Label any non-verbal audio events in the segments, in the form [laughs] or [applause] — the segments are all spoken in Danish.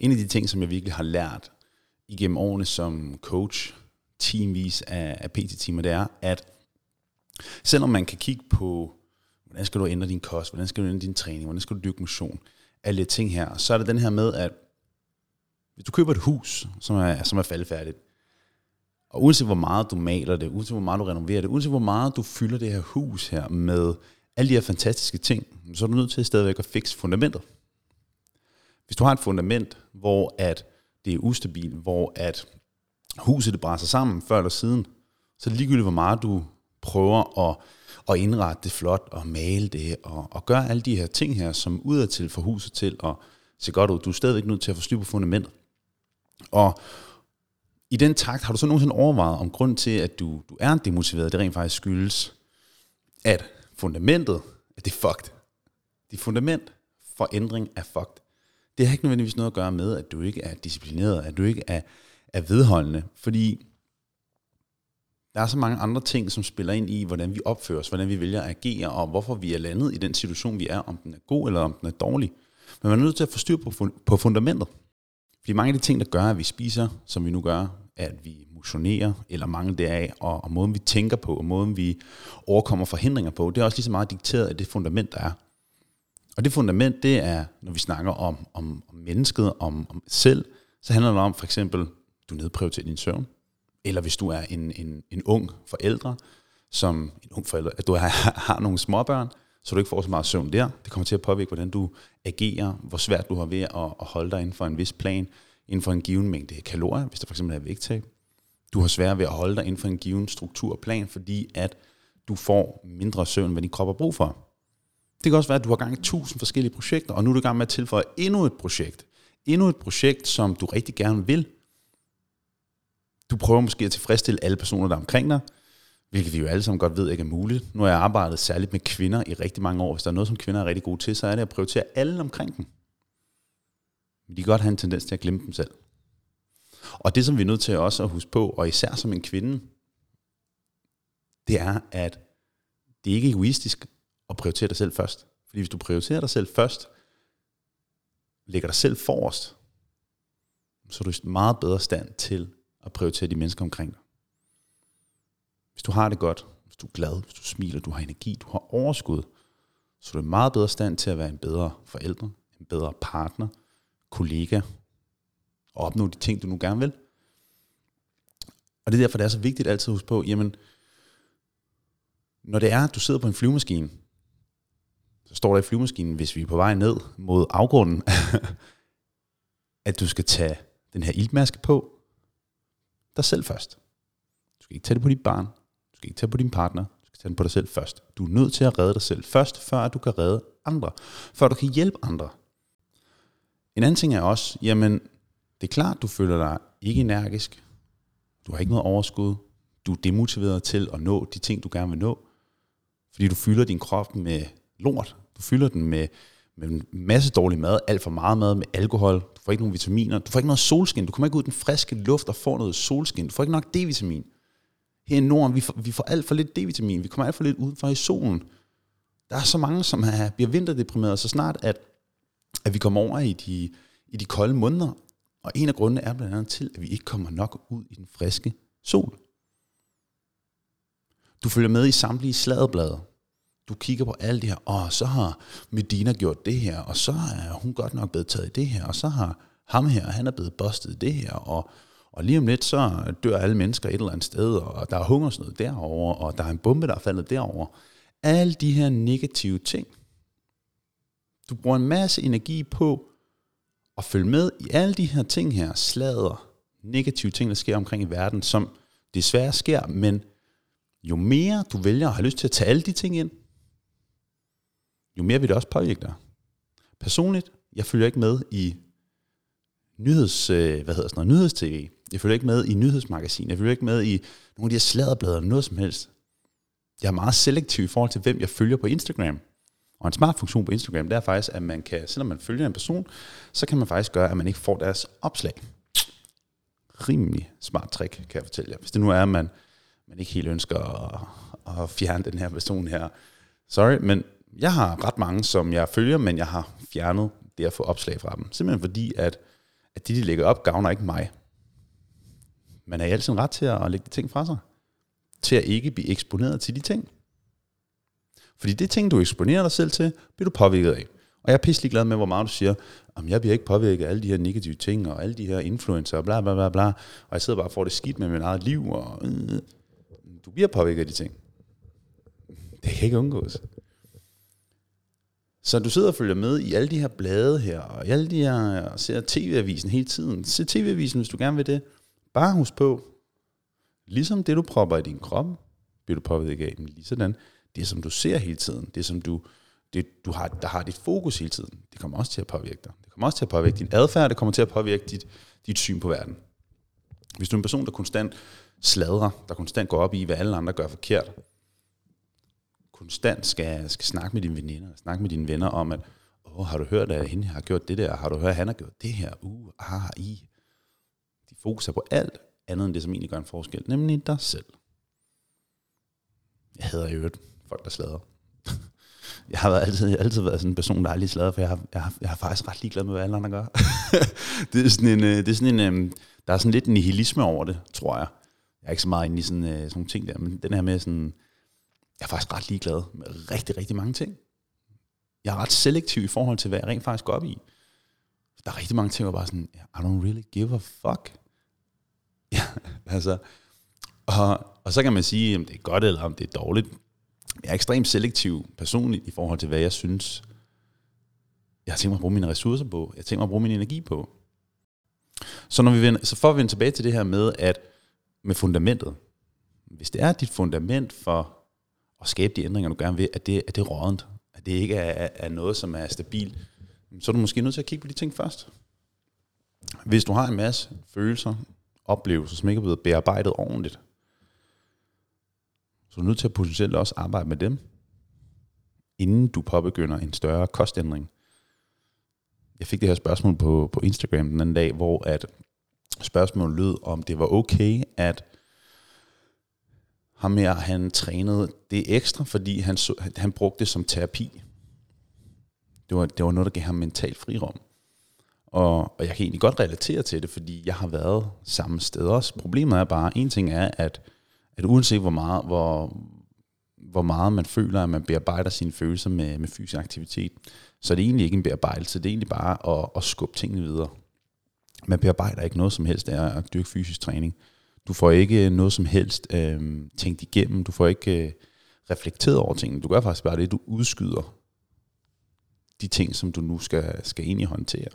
en af de ting, som jeg virkelig har lært igennem årene som coach, teamvis af, af PT-timer, det er, at selvom man kan kigge på, hvordan skal du ændre din kost, hvordan skal du ændre din træning, hvordan skal du dyrke motion, alle de ting her, så er det den her med, at hvis du køber et hus, som er, som er faldfærdigt, og uanset hvor meget du maler det, uanset hvor meget du renoverer det, uanset hvor meget du fylder det her hus her med alle de her fantastiske ting, så er du nødt til stadigvæk at fikse fundamentet. Hvis du har et fundament, hvor at det er ustabilt, hvor at huset det brænder sammen før eller siden, så er det ligegyldigt, hvor meget du prøver at, at indrette det flot og male det og, og gøre alle de her ting her, som udadtil for huset til at se godt ud. Du er stadigvæk nødt til at få styr på fundamentet. Og i den takt har du så nogensinde overvejet om grund til, at du, du er demotiveret, det rent faktisk skyldes, at fundamentet, at det er fucked. Det fundament for ændring er fucked. Det har ikke nødvendigvis noget at gøre med, at du ikke er disciplineret, at du ikke er, er vedholdende, fordi der er så mange andre ting, som spiller ind i, hvordan vi opfører os, hvordan vi vælger at agere, og hvorfor vi er landet i den situation, vi er, om den er god eller om den er dårlig. Men man er nødt til at få styr på, på fundamentet. Fordi mange af de ting, der gør, at vi spiser, som vi nu gør, at vi motionerer, eller mange deraf, og, og måden vi tænker på, og måden vi overkommer forhindringer på, det er også lige så meget dikteret af det fundament, der er. Og det fundament, det er, når vi snakker om, om, om mennesket, om, om selv, så handler det om for eksempel, du nedprioriterer din søvn, eller hvis du er en, en, en ung forældre, som en ung forælder, at du har, [laughs] har nogle småbørn, så du ikke får så meget søvn der. Det kommer til at påvirke, hvordan du agerer, hvor svært du har ved at, at holde dig inden for en vis plan, inden for en given mængde kalorier, hvis der for eksempel er vægttab. Du har svært ved at holde dig inden for en given struktur og plan, fordi at du får mindre søvn, hvad din krop har brug for. Det kan også være, at du har gang i tusind forskellige projekter, og nu er du i gang med at tilføje endnu et projekt. Endnu et projekt, som du rigtig gerne vil. Du prøver måske at tilfredsstille alle personer, der er omkring dig, hvilket vi jo alle sammen godt ved ikke er muligt. Nu har jeg arbejdet særligt med kvinder i rigtig mange år. Hvis der er noget, som kvinder er rigtig gode til, så er det at prioritere alle omkring dem. Men de kan godt have en tendens til at glemme dem selv. Og det, som vi er nødt til også at huske på, og især som en kvinde, det er, at det ikke er egoistisk at prioritere dig selv først. Fordi hvis du prioriterer dig selv først, lægger dig selv forrest, så er du i meget bedre stand til at prioritere de mennesker omkring dig. Hvis du har det godt, hvis du er glad, hvis du smiler, du har energi, du har overskud, så er du i meget bedre stand til at være en bedre forældre, en bedre partner, kollega, og opnå de ting, du nu gerne vil. Og det er derfor, det er så vigtigt altid at huske på, jamen, når det er, at du sidder på en flyvemaskine, så står der i flyvemaskinen, hvis vi er på vej ned mod afgrunden, [laughs] at du skal tage den her iltmaske på dig selv først. Du skal ikke tage det på dit barn. Du skal ikke tage det på din partner. Du skal tage den på dig selv først. Du er nødt til at redde dig selv først, før du kan redde andre. Før du kan hjælpe andre. En anden ting er også, jamen, det er klart, du føler dig ikke energisk. Du har ikke noget overskud. Du er demotiveret til at nå de ting, du gerne vil nå. Fordi du fylder din krop med lort. Du fylder den med, med en masse dårlig mad, alt for meget mad, med alkohol. Du får ikke nogen vitaminer. Du får ikke noget solskin. Du kommer ikke ud i den friske luft og får noget solskin. Du får ikke nok D-vitamin. Her i Norden, vi får, vi får alt for lidt D-vitamin. Vi kommer alt for lidt udenfor i solen. Der er så mange, som er, bliver vinterdeprimeret så snart, at, at vi kommer over i de, i de kolde måneder. Og en af grundene er blandt andet til, at vi ikke kommer nok ud i den friske sol. Du følger med i samtlige sladeblade. Du kigger på alle de her, og så har Medina gjort det her, og så er hun godt nok blevet taget i det her, og så har ham her, han er blevet bustet i det her, og, og lige om lidt, så dør alle mennesker et eller andet sted, og der er hungersnød derovre, og der er en bombe, der er faldet derover. Alle de her negative ting. Du bruger en masse energi på at følge med i alle de her ting her, slader, negative ting, der sker omkring i verden, som desværre sker, men jo mere du vælger at have lyst til at tage alle de ting ind, jo mere vil det også påvirke dig. Personligt, jeg følger ikke med i nyheds, øh, hvad hedder sådan noget, nyhedstv. Jeg følger ikke med i nyhedsmagasin. Jeg følger ikke med i nogle af de her sladderblader, noget som helst. Jeg er meget selektiv i forhold til, hvem jeg følger på Instagram. Og en smart funktion på Instagram, det er faktisk, at man kan, selvom man følger en person, så kan man faktisk gøre, at man ikke får deres opslag. Rimelig smart trick, kan jeg fortælle jer. Hvis det nu er, at man, man ikke helt ønsker at, at fjerne den her person her. Sorry, men jeg har ret mange, som jeg følger, men jeg har fjernet det at få opslag fra dem. Simpelthen fordi, at, at det, de lægger op, gavner ikke mig. Man har altid en ret til at lægge de ting fra sig. Til at ikke blive eksponeret til de ting. Fordi det ting, du eksponerer dig selv til, bliver du påvirket af. Og jeg er pisselig glad med, hvor meget du siger, om jeg bliver ikke påvirket af alle de her negative ting, og alle de her influencer, og bla bla bla bla. Og jeg sidder bare og får det skidt med mit eget liv, og øh, øh. du bliver påvirket af de ting. Det kan ikke undgås. Så du sidder og følger med i alle de her blade her, og alle de her, og ser tv-avisen hele tiden. Se tv-avisen, hvis du gerne vil det. Bare husk på, ligesom det du propper i din krop, bliver du påvirket af, lige sådan det som du ser hele tiden, det som du, det, du har, der har dit fokus hele tiden, det kommer også til at påvirke dig. Det kommer også til at påvirke din adfærd, det kommer til at påvirke dit, dit syn på verden. Hvis du er en person, der konstant sladrer, der konstant går op i, hvad alle andre gør forkert, konstant skal, skal snakke med dine veninder, snakke med dine venner om, at oh, har du hørt, at hende har gjort det der? Har du hørt, at han har gjort det her? Uh, ah, i. De fokuserer på alt andet end det, som egentlig gør en forskel, nemlig dig selv. Jeg hader jo folk, der slader. [laughs] jeg har altid, altid været sådan en person, der aldrig slader, for jeg har, jeg, har, jeg har faktisk ret ligeglad med, hvad alle andre gør. [laughs] det er sådan en, øh, det er sådan en øhm, der er sådan lidt nihilisme over det, tror jeg. Jeg er ikke så meget inde i sådan, øh, sådan nogle ting der, men den her med sådan, jeg er faktisk ret ligeglad med rigtig, rigtig mange ting. Jeg er ret selektiv i forhold til, hvad jeg rent faktisk går op i. Der er rigtig mange ting, hvor jeg bare sådan, I don't really give a fuck. [laughs] Ja, altså, og, og så kan man sige, om det er godt eller om det er dårligt. Jeg er ekstremt selektiv personligt i forhold til, hvad jeg synes, jeg har tænkt mig at bruge mine ressourcer på. Jeg har tænkt mig at bruge min energi på. Så, når vi vender, så får vi vende tilbage til det her med, at med fundamentet. Hvis det er dit fundament for at skabe de ændringer, du gerne vil, at det, at det er rådent, at det ikke er, er noget, som er stabilt, så er du måske nødt til at kigge på de ting først. Hvis du har en masse følelser, oplevelser, som ikke er blevet bearbejdet ordentligt, så er du nødt til at potentielt også arbejde med dem, inden du påbegynder en større kostændring. Jeg fik det her spørgsmål på, på Instagram den anden dag, hvor at spørgsmålet lød, om det var okay, at ham her, han trænede det ekstra, fordi han, så, han brugte det som terapi. Det var, det var noget, der gav ham mental frirum. Og, og jeg kan egentlig godt relatere til det, fordi jeg har været samme sted også. Problemet er bare, en ting er, at, at uanset hvor meget, hvor, hvor meget man føler, at man bearbejder sine følelser med, med fysisk aktivitet, så er det egentlig ikke en bearbejdelse, det er egentlig bare at, at skubbe tingene videre. Man bearbejder ikke noget som helst af at dyrke fysisk træning. Du får ikke øh, noget som helst øh, tænkt igennem. Du får ikke øh, reflekteret over tingene. Du gør faktisk bare det, du udskyder de ting, som du nu skal, skal ind i håndtere.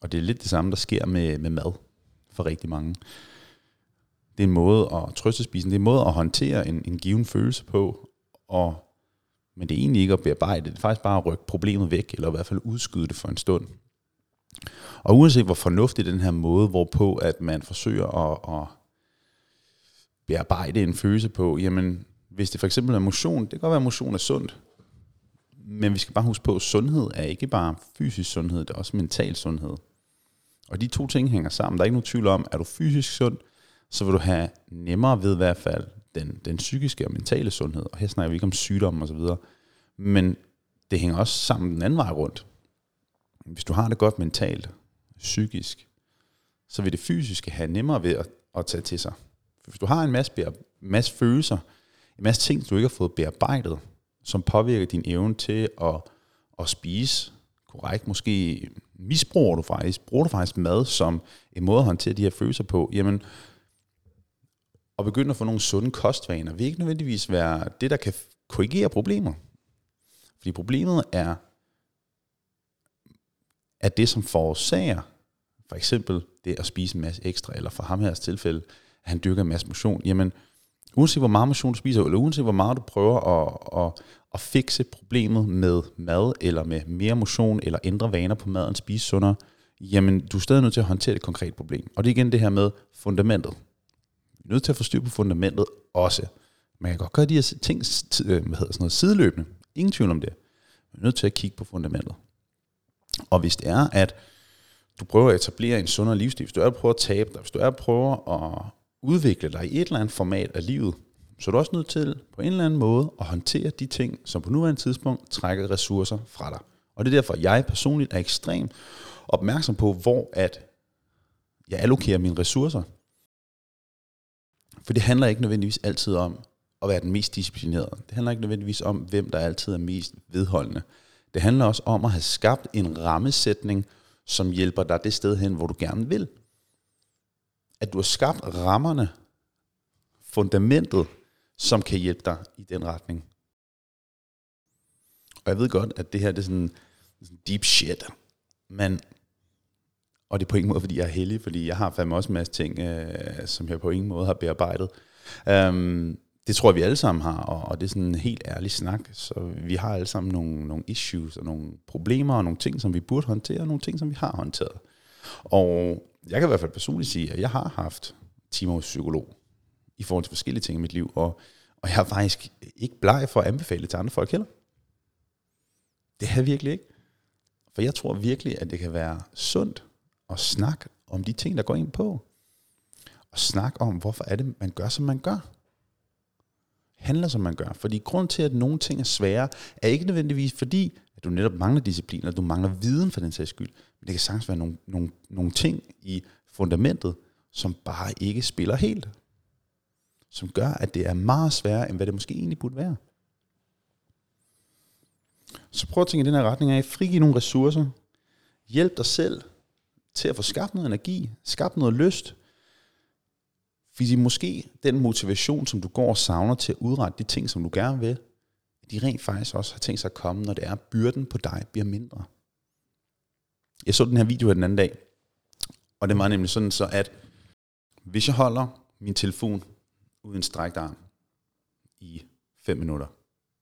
Og det er lidt det samme, der sker med, med mad for rigtig mange. Det er en måde at trøste spisen, det er en måde at håndtere en, en given følelse på, og, men det er egentlig ikke at bearbejde det, det er faktisk bare at rykke problemet væk, eller i hvert fald udskyde det for en stund. Og uanset hvor fornuftig den her måde, hvorpå at man forsøger at, at bearbejde en følelse på, jamen hvis det for eksempel er motion, det kan godt være, at motion er sundt, men vi skal bare huske på, at sundhed er ikke bare fysisk sundhed, det er også mental sundhed. Og de to ting hænger sammen. Der er ikke nogen tvivl om, at du fysisk sund, så vil du have nemmere ved i hvert fald den, den psykiske og mentale sundhed. Og her snakker vi ikke om sygdomme osv. Men det hænger også sammen den anden vej rundt. Hvis du har det godt mentalt, psykisk, så vil det fysiske have nemmere ved at, at tage til sig. For hvis du har en masse, masse følelser, en masse ting, du ikke har fået bearbejdet, som påvirker din evne til at, at spise korrekt, måske misbruger du faktisk, bruger du faktisk mad som en måde at håndtere de her følelser på, jamen, og begynde at få nogle sunde kostvaner, vil ikke nødvendigvis være det, der kan korrigere problemer. Fordi problemet er, at det, som forårsager for eksempel det at spise en masse ekstra, eller for ham her tilfælde, at han dyrker en masse motion, jamen uanset hvor meget motion du spiser, eller uanset hvor meget du prøver at, at, at fikse problemet med mad, eller med mere motion, eller ændre vaner på maden, spise sundere, jamen du er stadig nødt til at håndtere et konkret problem. Og det er igen det her med fundamentet. Du er nødt til at få styr på fundamentet også. Man kan godt gøre de her ting øh, hvad hedder sådan noget, sideløbende. Ingen tvivl om det. Man er nødt til at kigge på fundamentet. Og hvis det er, at du prøver at etablere en sundere livsstil, hvis du er at prøve at tabe dig, hvis du er at prøve at udvikle dig i et eller andet format af livet, så er du også nødt til på en eller anden måde at håndtere de ting, som på nuværende tidspunkt trækker ressourcer fra dig. Og det er derfor, jeg personligt er ekstremt opmærksom på, hvor at jeg allokerer mine ressourcer. For det handler ikke nødvendigvis altid om at være den mest disciplinerede. Det handler ikke nødvendigvis om, hvem der altid er mest vedholdende. Det handler også om at have skabt en rammesætning, som hjælper dig det sted hen, hvor du gerne vil. At du har skabt rammerne, fundamentet, som kan hjælpe dig i den retning. Og jeg ved godt, at det her det er sådan, sådan deep shit, men, og det er på ingen måde, fordi jeg er heldig, fordi jeg har fandme også en masse ting, øh, som jeg på ingen måde har bearbejdet. Um, det tror jeg, vi alle sammen har, og, og det er sådan en helt ærlig snak. Så vi har alle sammen nogle, nogle issues og nogle problemer og nogle ting, som vi burde håndtere, og nogle ting, som vi har håndteret. Og jeg kan i hvert fald personligt sige, at jeg har haft timer hos psykolog i forhold til forskellige ting i mit liv, og, og jeg er faktisk ikke bleg for at anbefale det til andre folk heller. Det er jeg virkelig ikke. For jeg tror virkelig, at det kan være sundt at snakke om de ting, der går ind på. Og snakke om, hvorfor er det, man gør, som man gør handler, som man gør. Fordi grund til, at nogle ting er svære, er ikke nødvendigvis fordi, at du netop mangler disciplin, eller du mangler viden for den sags skyld. Men det kan sagtens være nogle, nogle, nogle ting i fundamentet, som bare ikke spiller helt. Som gør, at det er meget sværere, end hvad det måske egentlig burde være. Så prøv at tænke i den her retning af, frigive nogle ressourcer. Hjælp dig selv til at få skabt noget energi, skabt noget lyst, fordi måske den motivation, som du går og savner til at udrette de ting, som du gerne vil, de rent faktisk også har tænkt sig at komme, når det er, byrden på dig bliver mindre. Jeg så den her video den anden dag, og det var nemlig sådan så, at hvis jeg holder min telefon uden strækt arm i 5 minutter,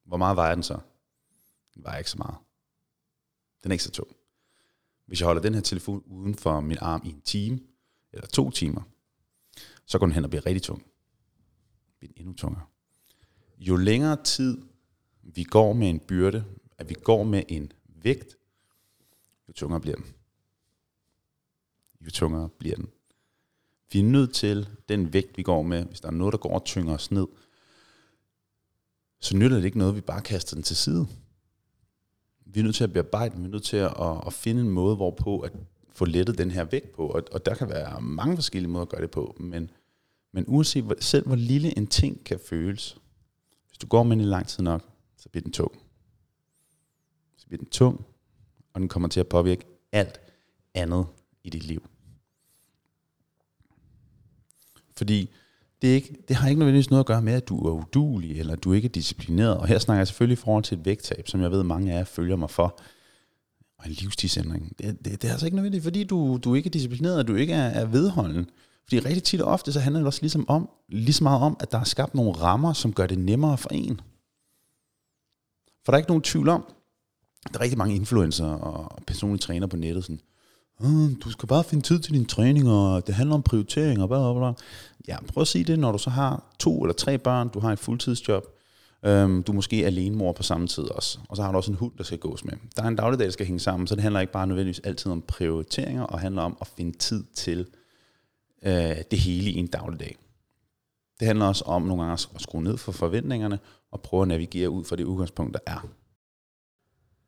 hvor meget vejer den så? Den vejer ikke så meget. Den er ikke så tung. Hvis jeg holder den her telefon uden for min arm i en time, eller to timer, så går den hen og bliver rigtig tung. Bliver endnu tungere. Jo længere tid vi går med en byrde, at vi går med en vægt, jo tungere bliver den. Jo tungere bliver den. Vi er nødt til den vægt, vi går med, hvis der er noget, der går og tynger os ned, så nytter det ikke noget, vi bare kaster den til side. Vi er nødt til at bearbejde den, vi er nødt til at, at finde en måde, hvorpå at få lettet den her vægt på, og, og der kan være mange forskellige måder at gøre det på, men men uanset hvor, selv hvor lille en ting kan føles, hvis du går med den i lang tid nok, så bliver den tung. Så bliver den tung, og den kommer til at påvirke alt andet i dit liv. Fordi det, er ikke, det har ikke nødvendigvis noget at gøre med, at du er udulig, eller du ikke er disciplineret. Og her snakker jeg selvfølgelig i forhold til et vægttab, som jeg ved, mange af jer følger mig for. Og en livsstilsændring. Det, det, det er altså ikke nødvendigt, fordi du, du ikke er disciplineret, og du ikke er, er vedholden. Fordi rigtig tit og ofte, så handler det også ligesom, om, lige så meget om, at der er skabt nogle rammer, som gør det nemmere for en. For der er ikke nogen tvivl om, der er rigtig mange influencer og personlige træner på nettet, sådan, du skal bare finde tid til din træning, og det handler om prioritering og bla, bla, bla. Ja, prøv at sige det, når du så har to eller tre børn, du har et fuldtidsjob, øhm, du er måske alene mor på samme tid også, og så har du også en hund, der skal gås med. Der er en dagligdag, der skal hænge sammen, så det handler ikke bare nødvendigvis altid om prioriteringer, og handler om at finde tid til øh, det hele i en dagligdag. Det handler også om nogle gange at skrue ned for forventningerne og prøve at navigere ud fra det udgangspunkt, der er.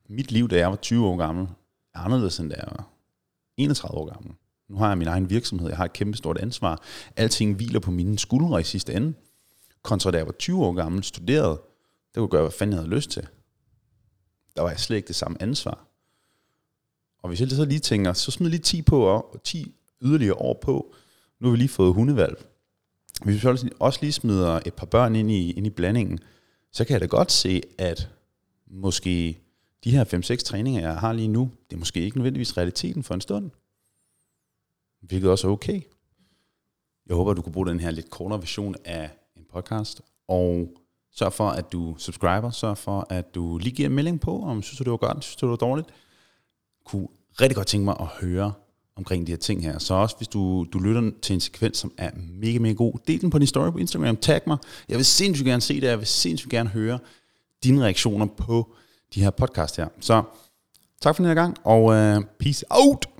Mit liv, da jeg var 20 år gammel, er anderledes end da jeg var 31 år gammel. Nu har jeg min egen virksomhed, jeg har et kæmpe stort ansvar. Alting hviler på mine skuldre i sidste ende. Kontra da jeg var 20 år gammel, studerede, det kunne gøre, hvad fanden jeg havde lyst til. Der var jeg slet ikke det samme ansvar. Og hvis jeg så lige tænker, så smid lige 10 på og 10 yderligere år på, nu har vi lige fået hundevalg. Hvis vi også lige smider et par børn ind i, ind i blandingen, så kan jeg da godt se, at måske de her 5-6 træninger, jeg har lige nu, det er måske ikke nødvendigvis realiteten for en stund. Hvilket også er okay. Jeg håber, du kunne bruge den her lidt kortere version af en podcast, og sørg for, at du subscriber, sørg for, at du lige giver en melding på, om synes du, det var godt, synes du, det var dårligt. Kunne rigtig godt tænke mig at høre, omkring de her ting her. Så også hvis du, du lytter til en sekvens, som er mega, mega god, del den på din story på Instagram, tag mig. Jeg vil sindssygt gerne se det, jeg vil sindssygt gerne høre dine reaktioner på de her podcast her. Så tak for den her gang, og uh, peace out!